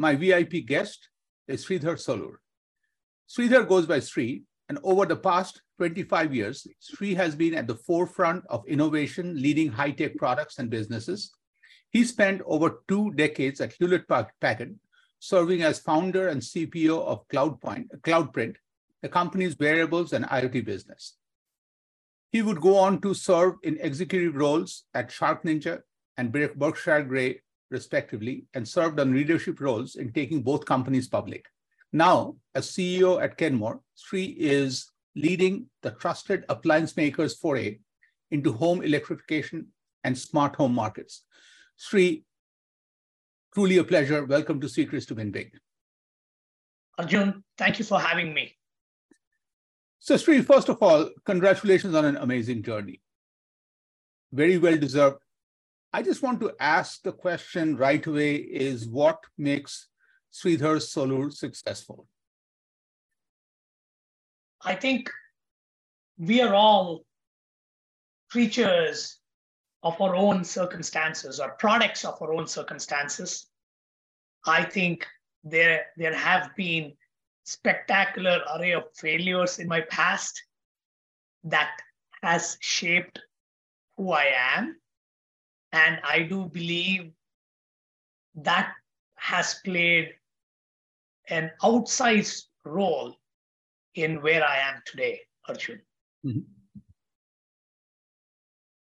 my VIP guest is Sridhar Solur. Sridhar goes by Sri, and over the past 25 years, Sri has been at the forefront of innovation, leading high-tech products and businesses. He spent over two decades at Hewlett Packard, serving as founder and CPO of CloudPoint, CloudPrint, the company's wearables and IoT business. He would go on to serve in executive roles at SharkNinja, and Berkshire Grey, respectively, and served on leadership roles in taking both companies public. Now, as CEO at Kenmore, Sri is leading the trusted appliance makers foray into home electrification and smart home markets. Sri, truly a pleasure. Welcome to Secrets to Win Big. Arjun, thank you for having me. So, Sri, first of all, congratulations on an amazing journey. Very well deserved I just want to ask the question right away is what makes Sridhar Solur successful? I think we are all creatures of our own circumstances or products of our own circumstances. I think there, there have been spectacular array of failures in my past that has shaped who I am and I do believe that has played an outsized role in where I am today, Arjun. Mm-hmm.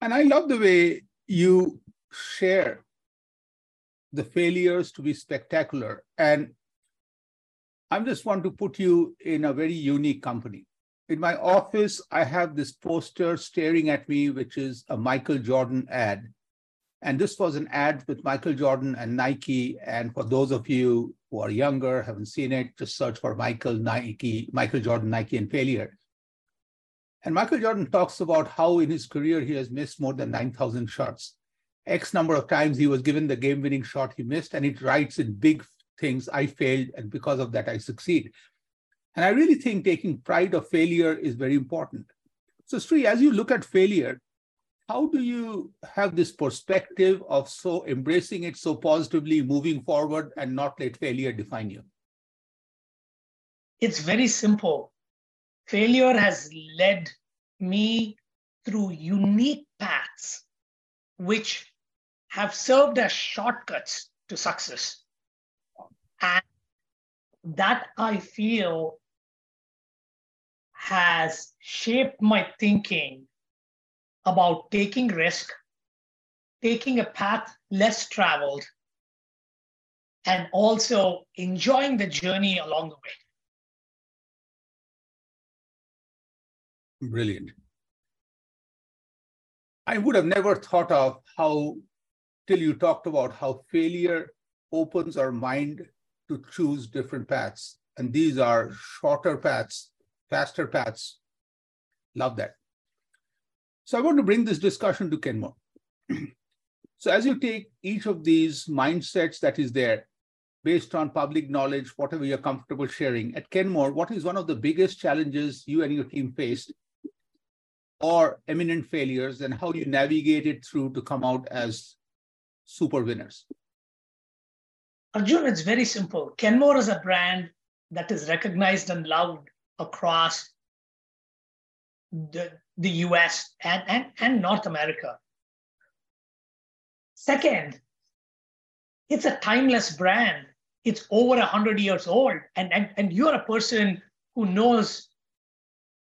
And I love the way you share the failures to be spectacular. And I'm just want to put you in a very unique company. In my office, I have this poster staring at me, which is a Michael Jordan ad. And this was an ad with Michael Jordan and Nike. And for those of you who are younger, haven't seen it, just search for Michael Nike, Michael Jordan, Nike, and failure. And Michael Jordan talks about how in his career he has missed more than 9,000 shots. X number of times he was given the game winning shot he missed, and it writes in big things I failed, and because of that, I succeed. And I really think taking pride of failure is very important. So, Sri, as you look at failure, how do you have this perspective of so embracing it so positively, moving forward, and not let failure define you? It's very simple. Failure has led me through unique paths which have served as shortcuts to success. And that I feel has shaped my thinking about taking risk, taking a path less traveled, and also enjoying the journey along the way. Brilliant. I would have never thought of how, till you talked about how failure opens our mind to choose different paths. And these are shorter paths, faster paths. Love that. So I want to bring this discussion to Kenmore. so as you take each of these mindsets that is there, based on public knowledge, whatever you're comfortable sharing, at Kenmore, what is one of the biggest challenges you and your team faced or eminent failures and how you navigated through to come out as super winners? Arjun, it's very simple. Kenmore is a brand that is recognized and loved across the, the US and, and, and North America. Second, it's a timeless brand. It's over 100 years old. And, and, and you're a person who knows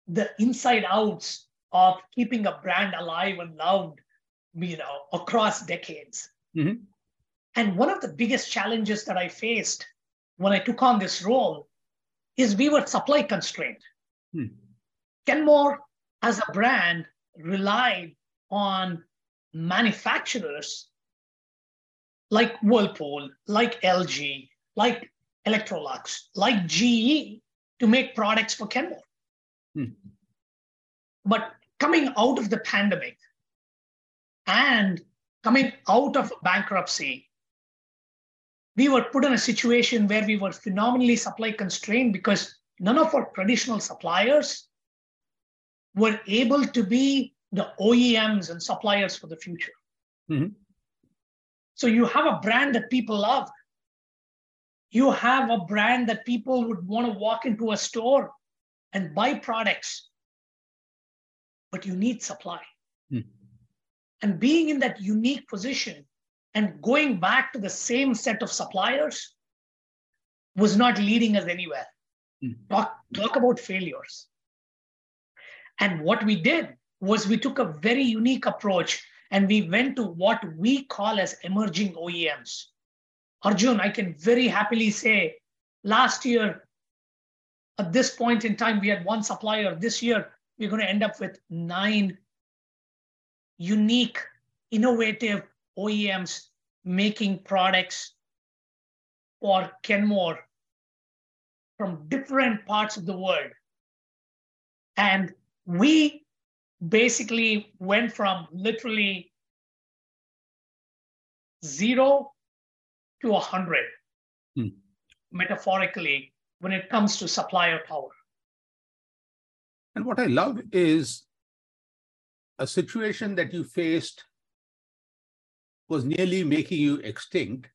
the inside outs of keeping a brand alive and loved you know, across decades. Mm-hmm. And one of the biggest challenges that I faced when I took on this role is we were supply constrained. Hmm. Kenmore as a brand relied on manufacturers like Whirlpool, like LG, like Electrolux, like GE to make products for Kenmore. Hmm. But coming out of the pandemic and coming out of bankruptcy, we were put in a situation where we were phenomenally supply constrained because none of our traditional suppliers were able to be the OEMs and suppliers for the future. Mm-hmm. So you have a brand that people love. You have a brand that people would want to walk into a store and buy products, but you need supply. Mm. And being in that unique position and going back to the same set of suppliers was not leading us anywhere. Mm. Talk, talk about failures. And what we did was we took a very unique approach and we went to what we call as emerging OEMs. Arjun, I can very happily say last year, at this point in time, we had one supplier. This year, we're going to end up with nine unique, innovative OEMs making products for Kenmore from different parts of the world. And we basically went from literally zero to a 100, hmm. metaphorically, when it comes to supplier power. And what I love is a situation that you faced was nearly making you extinct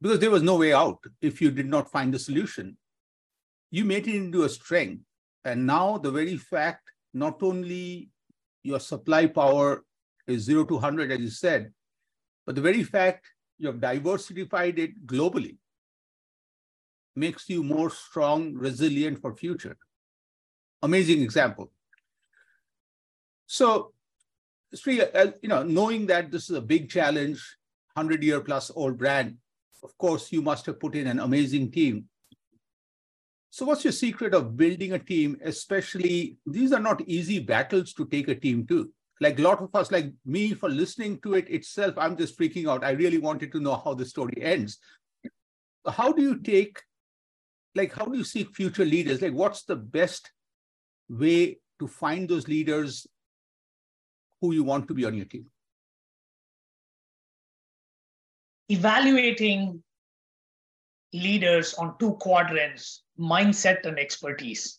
because there was no way out if you did not find a solution. You made it into a strength. And now the very fact, not only your supply power is zero to 100, as you said, but the very fact you have diversified it globally makes you more strong, resilient for future. Amazing example. So Sri, uh, you know, knowing that this is a big challenge, 100 year plus old brand, of course, you must have put in an amazing team. So what's your secret of building a team, especially, these are not easy battles to take a team to. Like a lot of us, like me, for listening to it itself, I'm just freaking out. I really wanted to know how the story ends. How do you take, like, how do you seek future leaders? Like, what's the best way to find those leaders who you want to be on your team? Evaluating leaders on two quadrants mindset and expertise.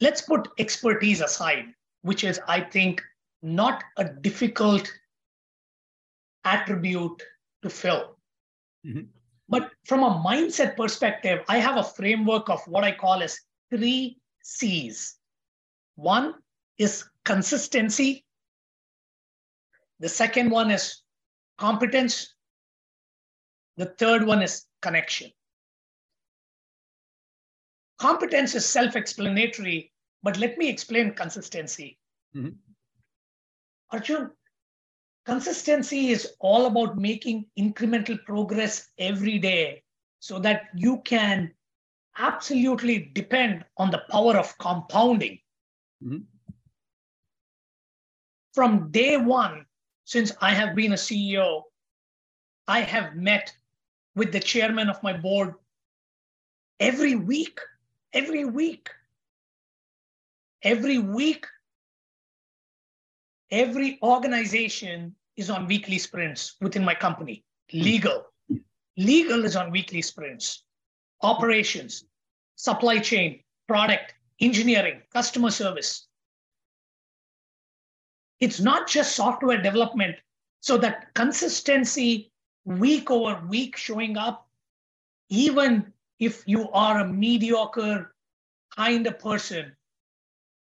Let's put expertise aside, which is, I think, not a difficult attribute to fill. Mm-hmm. But from a mindset perspective, I have a framework of what I call as three C's. One is consistency, the second one is competence. The third one is connection. Competence is self explanatory, but let me explain consistency. Mm-hmm. Arjun, consistency is all about making incremental progress every day so that you can absolutely depend on the power of compounding. Mm-hmm. From day one, since I have been a CEO, I have met with the chairman of my board every week, every week, every week. Every organization is on weekly sprints within my company. Hmm. Legal, legal is on weekly sprints. Operations, supply chain, product, engineering, customer service, it's not just software development. So that consistency week over week showing up, even if you are a mediocre kind of person,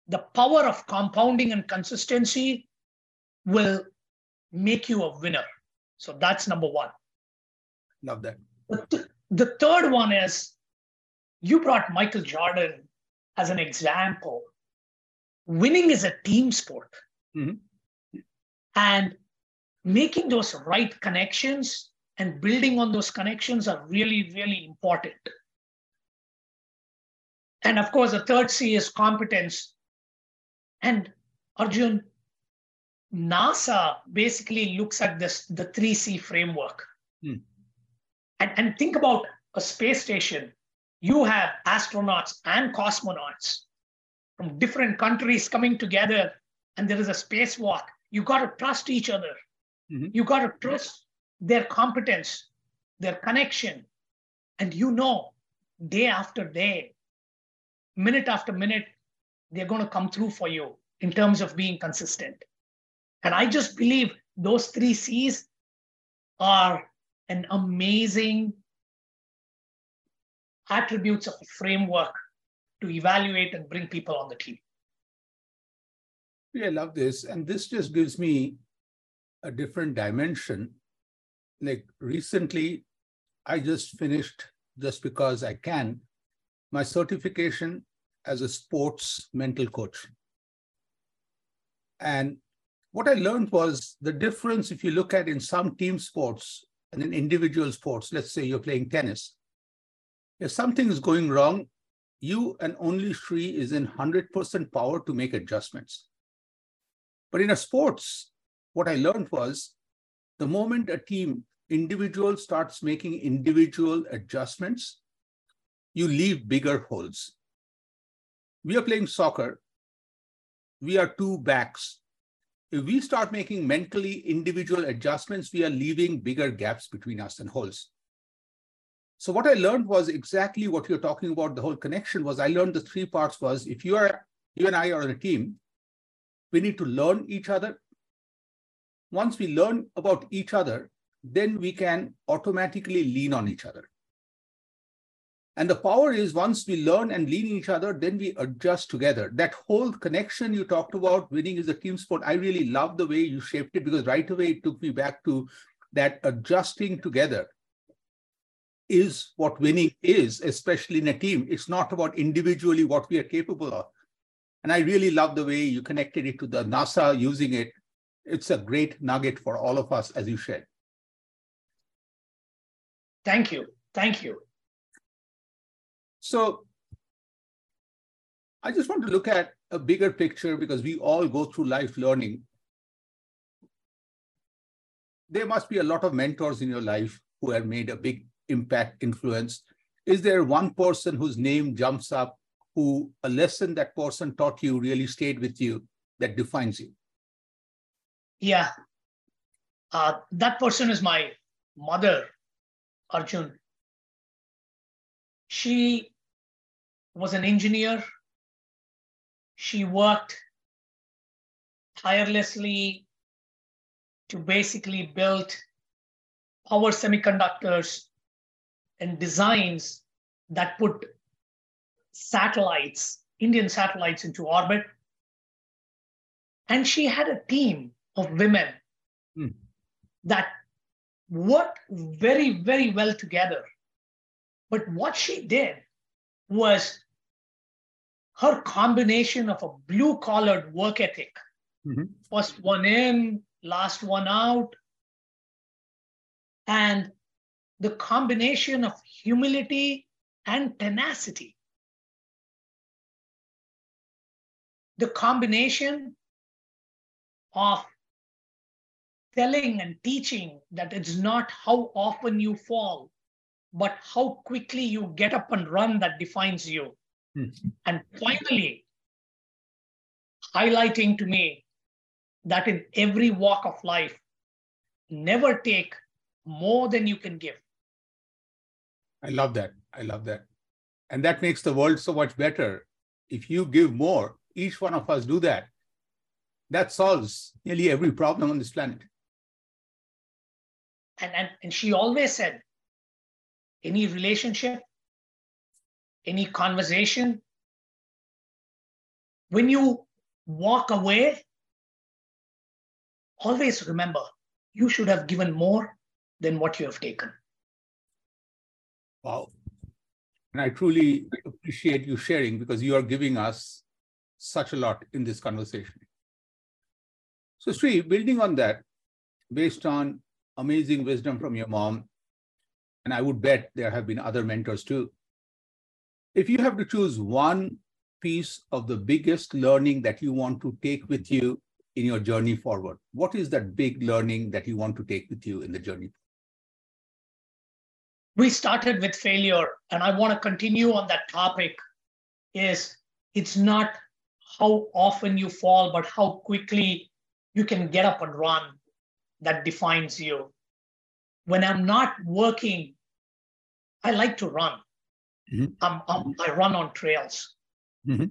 the power of compounding and consistency will make you a winner. So that's number one. Love that. The, th- the third one is you brought Michael Jordan as an example. Winning is a team sport. Mm-hmm and making those right connections and building on those connections are really, really important. And of course, the third C is competence. And Arjun, NASA basically looks at this the 3C framework. Hmm. And, and think about a space station. You have astronauts and cosmonauts from different countries coming together, and there is a spacewalk. You got to trust each other. Mm-hmm. You got to trust their competence, their connection. And you know, day after day, minute after minute, they're going to come through for you in terms of being consistent. And I just believe those three C's are an amazing attributes of a framework to evaluate and bring people on the team. Yeah, I love this. And this just gives me a different dimension. Like recently, I just finished, just because I can, my certification as a sports mental coach. And what I learned was the difference if you look at in some team sports and in individual sports, let's say you're playing tennis, if something is going wrong, you and only Sri is in 100% power to make adjustments. But in a sports, what I learned was the moment a team individual starts making individual adjustments, you leave bigger holes. We are playing soccer. We are two backs if we start making mentally individual adjustments, we are leaving bigger gaps between us and holes. So what I learned was exactly what you're talking about. The whole connection was I learned the three parts was if you are you and I are on a team, we need to learn each other. Once we learn about each other, then we can automatically lean on each other. And the power is once we learn and lean each other, then we adjust together. That whole connection you talked about, winning is a team sport. I really love the way you shaped it because right away it took me back to that adjusting together is what winning is, especially in a team. It's not about individually what we are capable of. And I really love the way you connected it to the NASA using it. It's a great nugget for all of us as you shared. Thank you. Thank you. So I just want to look at a bigger picture because we all go through life learning. There must be a lot of mentors in your life who have made a big impact, influence. Is there one person whose name jumps up, who a lesson that person taught you really stayed with you that defines you? Yeah. Uh, that person is my mother, Arjun. She was an engineer. She worked tirelessly to basically build power semiconductors and designs that put satellites, Indian satellites into orbit. And she had a team of women hmm. that worked very, very well together. But what she did was her combination of a blue collared work ethic mm-hmm. first one in, last one out, and the combination of humility and tenacity. The combination of telling and teaching that it's not how often you fall, but how quickly you get up and run that defines you. Hmm. And finally, highlighting to me that in every walk of life, never take more than you can give. I love that. I love that. And that makes the world so much better. If you give more, each one of us do that. That solves nearly every problem on this planet. And, and, and she always said, any relationship, any conversation, when you walk away, always remember you should have given more than what you have taken. Wow. And I truly appreciate you sharing because you are giving us such a lot in this conversation. So, Sri, building on that, based on amazing wisdom from your mom, and I would bet there have been other mentors too. If you have to choose one piece of the biggest learning that you want to take with you in your journey forward, what is that big learning that you want to take with you in the journey? we started with failure, and I want to continue on that topic. Is it's not how often you fall, but how quickly you can get up and run that defines you. When I'm not working, I like to run. Mm-hmm. I run on trails. Mm-hmm.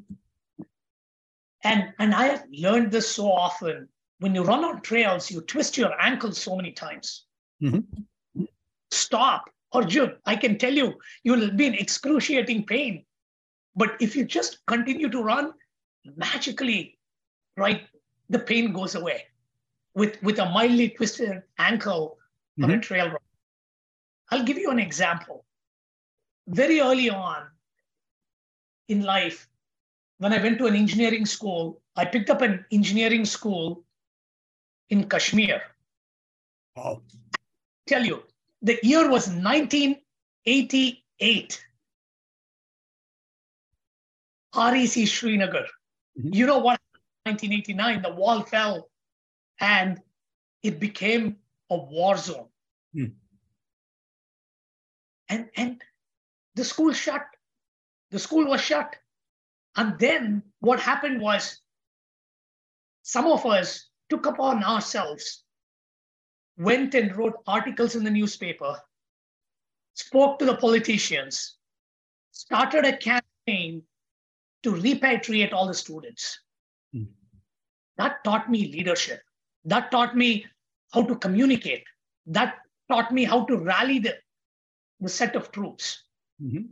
And, and I have learned this so often. When you run on trails, you twist your ankles so many times. Mm-hmm. Stop. Arjun, I can tell you, you'll be in excruciating pain. But if you just continue to run, magically, right, the pain goes away with, with a mildly twisted ankle on a mm-hmm. trail run. I'll give you an example. Very early on in life, when I went to an engineering school, I picked up an engineering school in Kashmir. Wow. I tell you, the year was 1988. REC Srinagar. Mm-hmm. You know what? 1989, the wall fell and it became a war zone. Mm. And, and the school shut. The school was shut. And then what happened was some of us took upon ourselves, went and wrote articles in the newspaper, spoke to the politicians, started a campaign to repatriate all the students. Mm. That taught me leadership. That taught me how to communicate. That taught me how to rally the, the set of troops. Mm-hmm.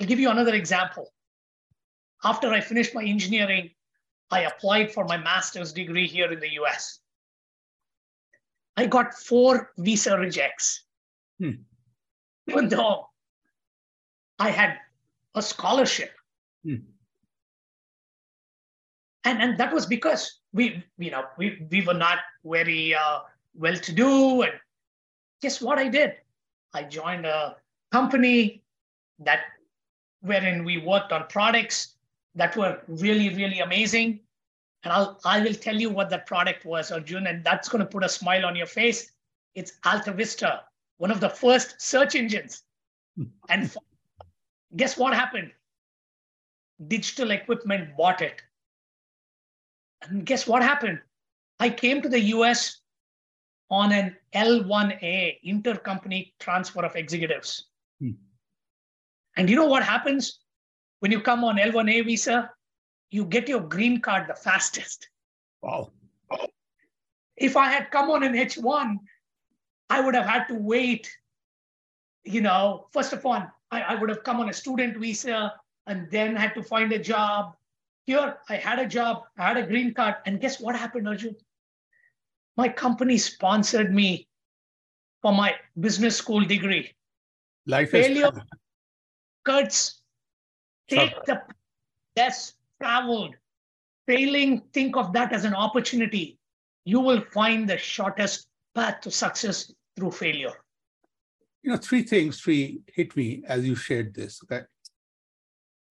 I'll give you another example. After I finished my engineering, I applied for my master's degree here in the US. I got four visa rejects. Hmm. Even though I had a scholarship. Hmm. And, and that was because we, you know, we, we were not very uh, well to do. And guess what I did? I joined a company that wherein we worked on products that were really, really amazing. And I'll, I will tell you what that product was, Arjun, and that's going to put a smile on your face. It's Alta Vista, one of the first search engines. and guess what happened? Digital equipment bought it. And guess what happened? I came to the US on an L1A, intercompany transfer of executives. Hmm. And you know what happens? when you come on L1A visa, you get your green card the fastest. Wow. If I had come on an H1, I would have had to wait. You know, first of all, I, I would have come on a student visa and then had to find a job. Here, I had a job, I had a green card, and guess what happened, Arjun? My company sponsored me for my business school degree. Life Failure is cuts Take the less traveled. Failing, think of that as an opportunity. You will find the shortest path to success through failure. You know, three things, three hit me as you shared this. Okay.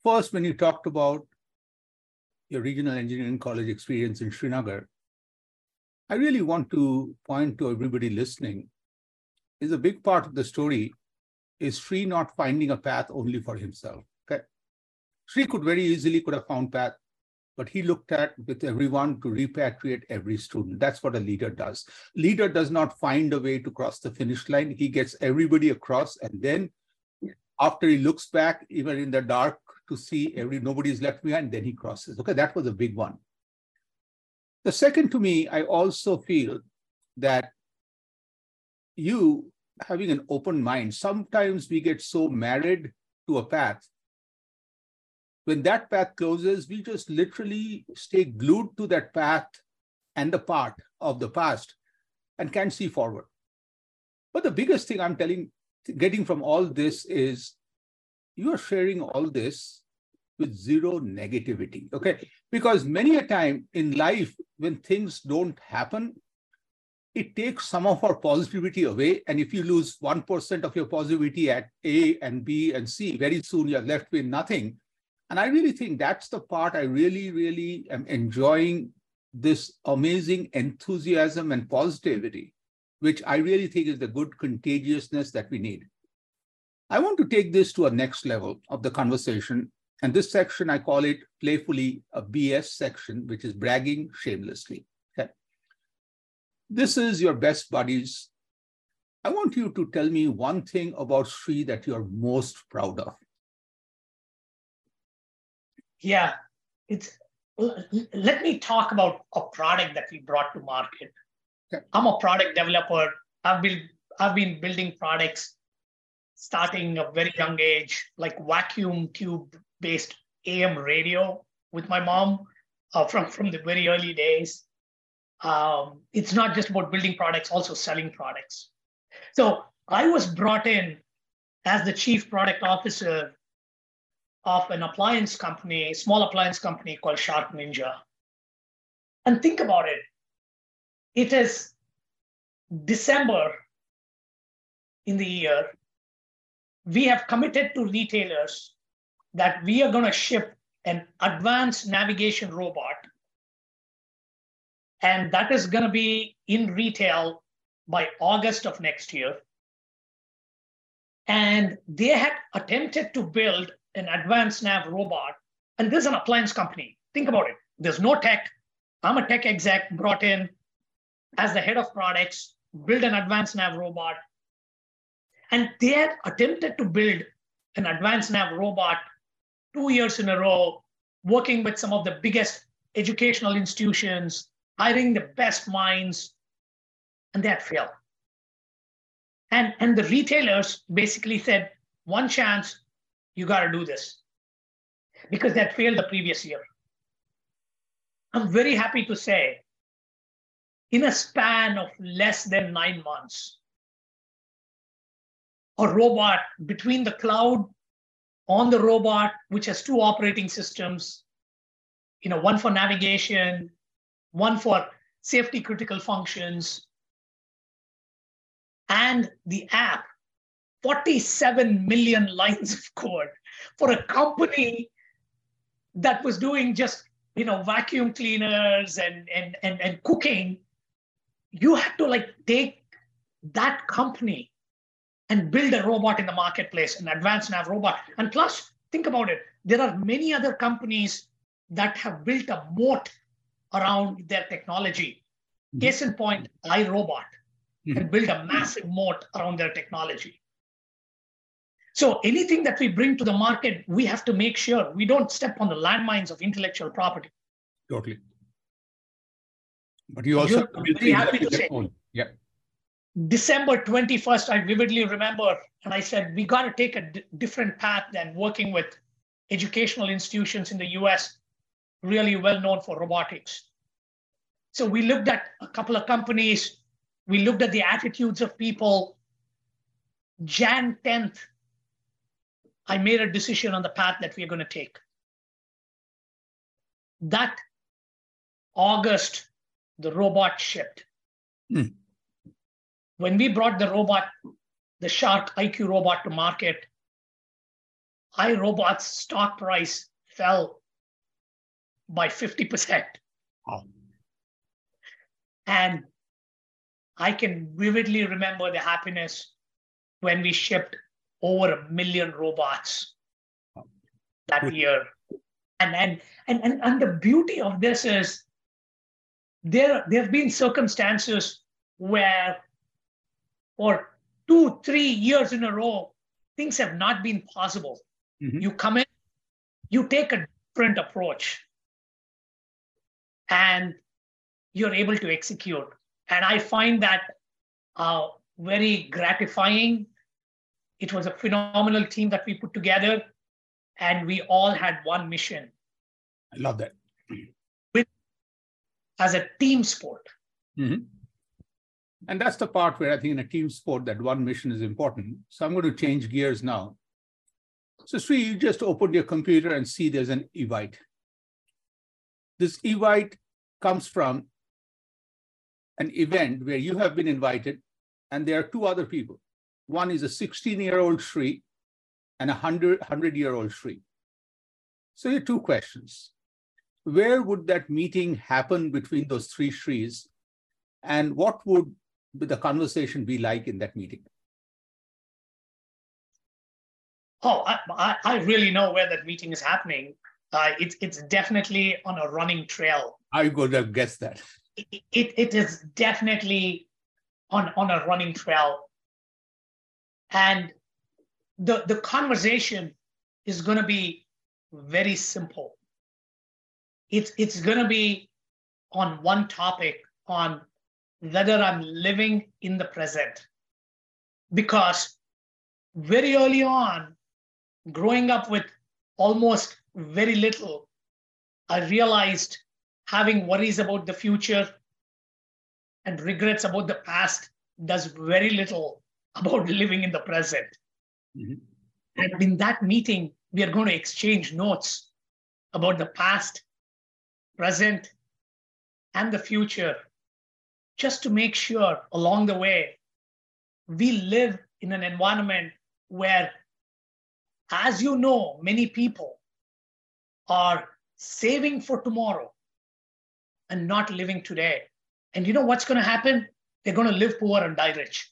First, when you talked about your regional engineering college experience in Srinagar, I really want to point to everybody listening is a big part of the story is Sri not finding a path only for himself. Okay. Sri could very easily could have found path, but he looked at with everyone to repatriate every student. That's what a leader does. Leader does not find a way to cross the finish line. He gets everybody across, and then after he looks back, even in the dark, to see every nobody is left behind, then he crosses. Okay, that was a big one. The second to me, I also feel that you having an open mind, sometimes we get so married to a path when that path closes, we just literally stay glued to that path and the part of the past and can't see forward. But the biggest thing I'm telling, getting from all this is you are sharing all this with zero negativity. Okay. Because many a time in life, when things don't happen, it takes some of our positivity away. And if you lose 1% of your positivity at A and B and C, very soon you're left with nothing. And I really think that's the part I really, really am enjoying this amazing enthusiasm and positivity, which I really think is the good contagiousness that we need. I want to take this to a next level of the conversation. And this section, I call it playfully a BS section, which is bragging shamelessly. This is your best buddies. I want you to tell me one thing about Sri that you're most proud of. Yeah, it's let me talk about a product that we brought to market. Okay. I'm a product developer. I've been I've been building products starting a very young age, like vacuum tube based AM radio with my mom uh, from from the very early days. Um, it's not just about building products, also selling products. So I was brought in as the chief product officer of an appliance company, small appliance company called SharkNinja. And think about it. It is December in the year. We have committed to retailers that we are going to ship an advanced navigation robot. And that is going to be in retail by August of next year. And they had attempted to build an advanced nav robot, and this is an appliance company. Think about it. There's no tech. I'm a tech exec brought in as the head of products, build an advanced nav robot. And they had attempted to build an advanced nav robot two years in a row, working with some of the biggest educational institutions, hiring the best minds, and that failed. And, and the retailers basically said, one chance, you got to do this because that failed the previous year. I'm very happy to say, in a span of less than nine months, a robot between the cloud on the robot, which has two operating systems, you know, one for navigation, one for safety critical functions, and the app 47 million lines of code for a company that was doing just you know vacuum cleaners and and and, and cooking. You had to like take that company and build a robot in the marketplace an advanced nav robot. And plus think about it there are many other companies that have built a moat around their technology mm-hmm. case in point iRobot mm-hmm. and built a massive moat around their technology so anything that we bring to the market, we have to make sure we don't step on the landmines of intellectual property. Totally. But you also You're very happy to say. Own. Yeah. December 21st, I vividly remember, and I said, we got to take a d- different path than working with educational institutions in the US, really well known for robotics. So we looked at a couple of companies, we looked at the attitudes of people. Jan 10th, I made a decision on the path that we're going to take. That August, the robot shipped. Mm. When we brought the robot, the Shark IQ robot to market, iRobot's stock price fell by 50%. Oh. And I can vividly remember the happiness when we shipped over a million robots that year. And, and, and, and, and the beauty of this is there, there have been circumstances where for two, three years in a row, things have not been possible. Mm-hmm. You come in, you take a different approach, and you're able to execute. And I find that uh, very gratifying it was a phenomenal team that we put together, and we all had one mission. I love that. With, as a team sport. Mm-hmm. And that's the part where I think in a team sport, that one mission is important. So I'm going to change gears now. So Sri, you just opened your computer and see there's an Evite. This Evite comes from an event where you have been invited, and there are two other people. One is a 16 year old Sri and a 100 year old Sri. So, here two questions. Where would that meeting happen between those three Sris? And what would the conversation be like in that meeting? Oh, I, I really know where that meeting is happening. Uh, it's it's definitely on a running trail. I would have guessed that. It, it, it is definitely on, on a running trail. And the, the conversation is going to be very simple. It's, it's going to be on one topic on whether I'm living in the present. Because very early on, growing up with almost very little, I realized having worries about the future and regrets about the past does very little about living in the present. Mm-hmm. And in that meeting, we are going to exchange notes about the past, present, and the future, just to make sure along the way we live in an environment where, as you know, many people are saving for tomorrow and not living today. And you know what's going to happen? They're going to live poor and die rich.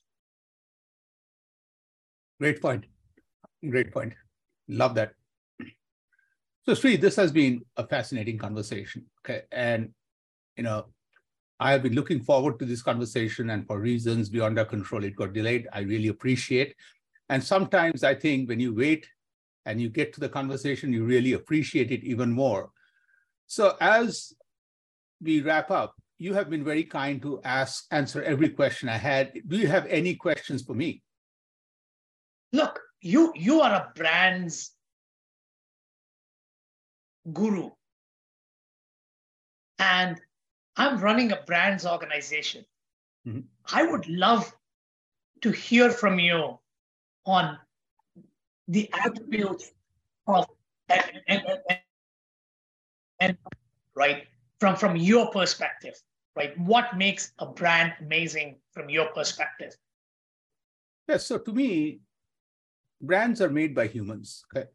Great point. Great point. Love that. So, Sri, this has been a fascinating conversation. Okay. And, you know, I have been looking forward to this conversation, and for reasons beyond our control, it got delayed. I really appreciate. And sometimes I think when you wait and you get to the conversation, you really appreciate it even more. So, as we wrap up, you have been very kind to ask, answer every question I had. Do you have any questions for me? Look, you you are a brand's guru. And I'm running a brands organization. Mm-hmm. I would love to hear from you on the attributes of and, and, and, and right from from your perspective right? What makes a brand amazing from your perspective? Yes so to me brands are made by humans okay?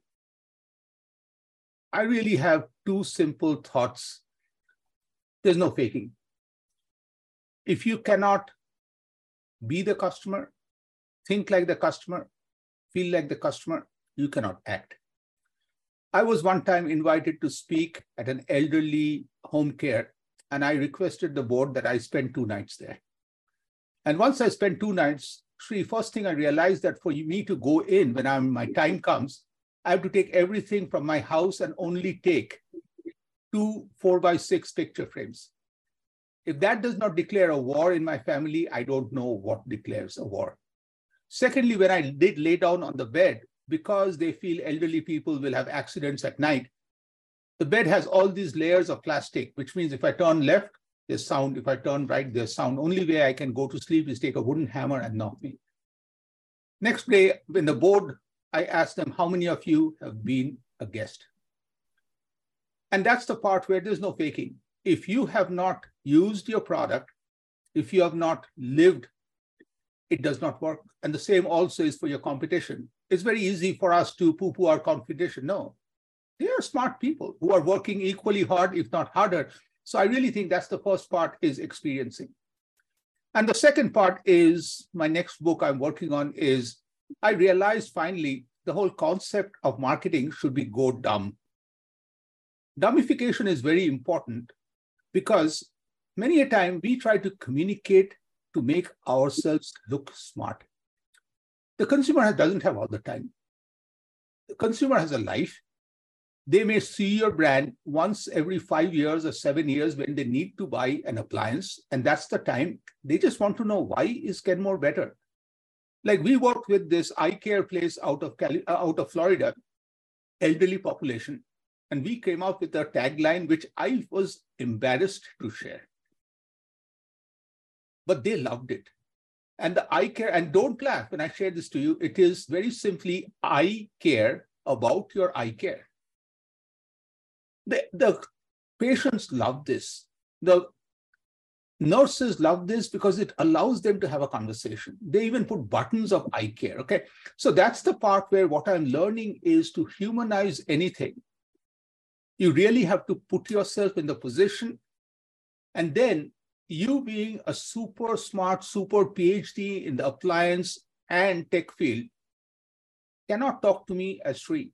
I really have two simple thoughts. There's no faking. If you cannot be the customer think like the customer feel like the customer you cannot act I was one time invited to speak at an elderly home care, and I requested the board that I spend two nights there. And once I spent two nights, Sri, first thing I realized that for me to go in when I'm, my time comes, I have to take everything from my house and only take two four by six picture frames. If that does not declare a war in my family, I don't know what declares a war. Secondly, when I did lay down on the bed, because they feel elderly people will have accidents at night, the bed has all these layers of plastic, which means if I turn left, there's sound. If I turn right, there's sound. Only way I can go to sleep is take a wooden hammer and knock me. Next day, in the board, I asked them, how many of you have been a guest? And that's the part where there's no faking. If you have not used your product, if you have not lived, it does not work. And the same also is for your competition it's very easy for us to poo-poo our competition. No, they are smart people who are working equally hard, if not harder. So I really think that's the first part is experiencing. And the second part is my next book I'm working on is I realized finally the whole concept of marketing should be go dumb. Dumbification is very important because many a time we try to communicate to make ourselves look smart. The consumer doesn't have all the time. The consumer has a life. They may see your brand once every five years or seven years when they need to buy an appliance. And that's the time they just want to know why is Kenmore better? Like we worked with this eye care place out of Cali- uh, out of Florida, elderly population, and we came up with a tagline which I was embarrassed to share. But they loved it. And the I care, and don't laugh when I share this to you, it is very simply I care about your eye care. The, the patients love this. The nurses love this because it allows them to have a conversation. They even put buttons of eye care. Okay. So that's the part where what I'm learning is to humanize anything. You really have to put yourself in the position and then you being a super smart, super PhD in the appliance and tech field, cannot talk to me as Sri.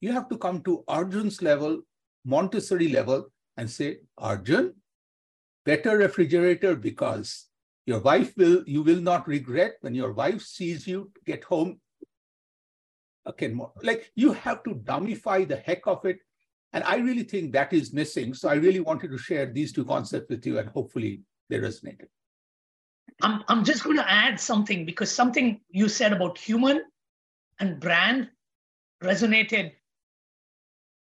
You have to come to Arjun's level, Montessori level, and say, Arjun, better refrigerator because your wife will, you will not regret when your wife sees you get home Okay, more. Like you have to dumbify the heck of it. And I really think that is missing. So I really wanted to share these two concepts with you and hopefully they resonated. I'm, I'm just going to add something because something you said about human and brand resonated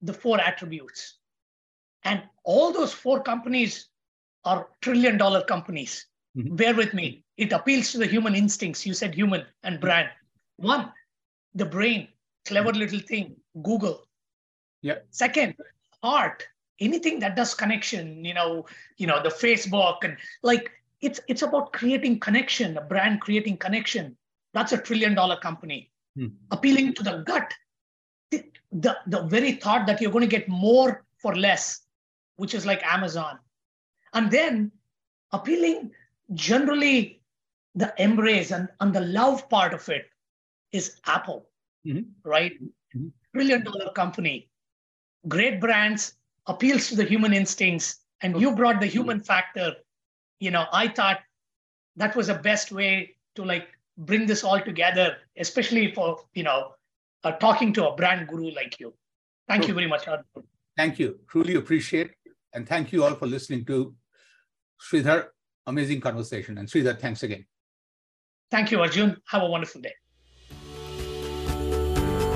the four attributes. And all those four companies are trillion dollar companies. Mm-hmm. Bear with me. It appeals to the human instincts. You said human and brand. One, the brain, clever mm-hmm. little thing, Google. Yeah. Second, art, anything that does connection, you know, you know, the Facebook and like it's it's about creating connection, a brand creating connection. That's a trillion dollar company. Hmm. Appealing to the gut. The, the, the very thought that you're going to get more for less, which is like Amazon. And then appealing generally the embrace and, and the love part of it is Apple, mm-hmm. right? Mm-hmm. Trillion dollar company, great brands, appeals to the human instincts, and you brought the human factor. You know, I thought that was the best way to like bring this all together, especially for you know uh, talking to a brand guru like you. Thank you very much. Thank you. Truly appreciate, and thank you all for listening to Sridhar. Amazing conversation, and Sridhar, thanks again. Thank you, Arjun. Have a wonderful day.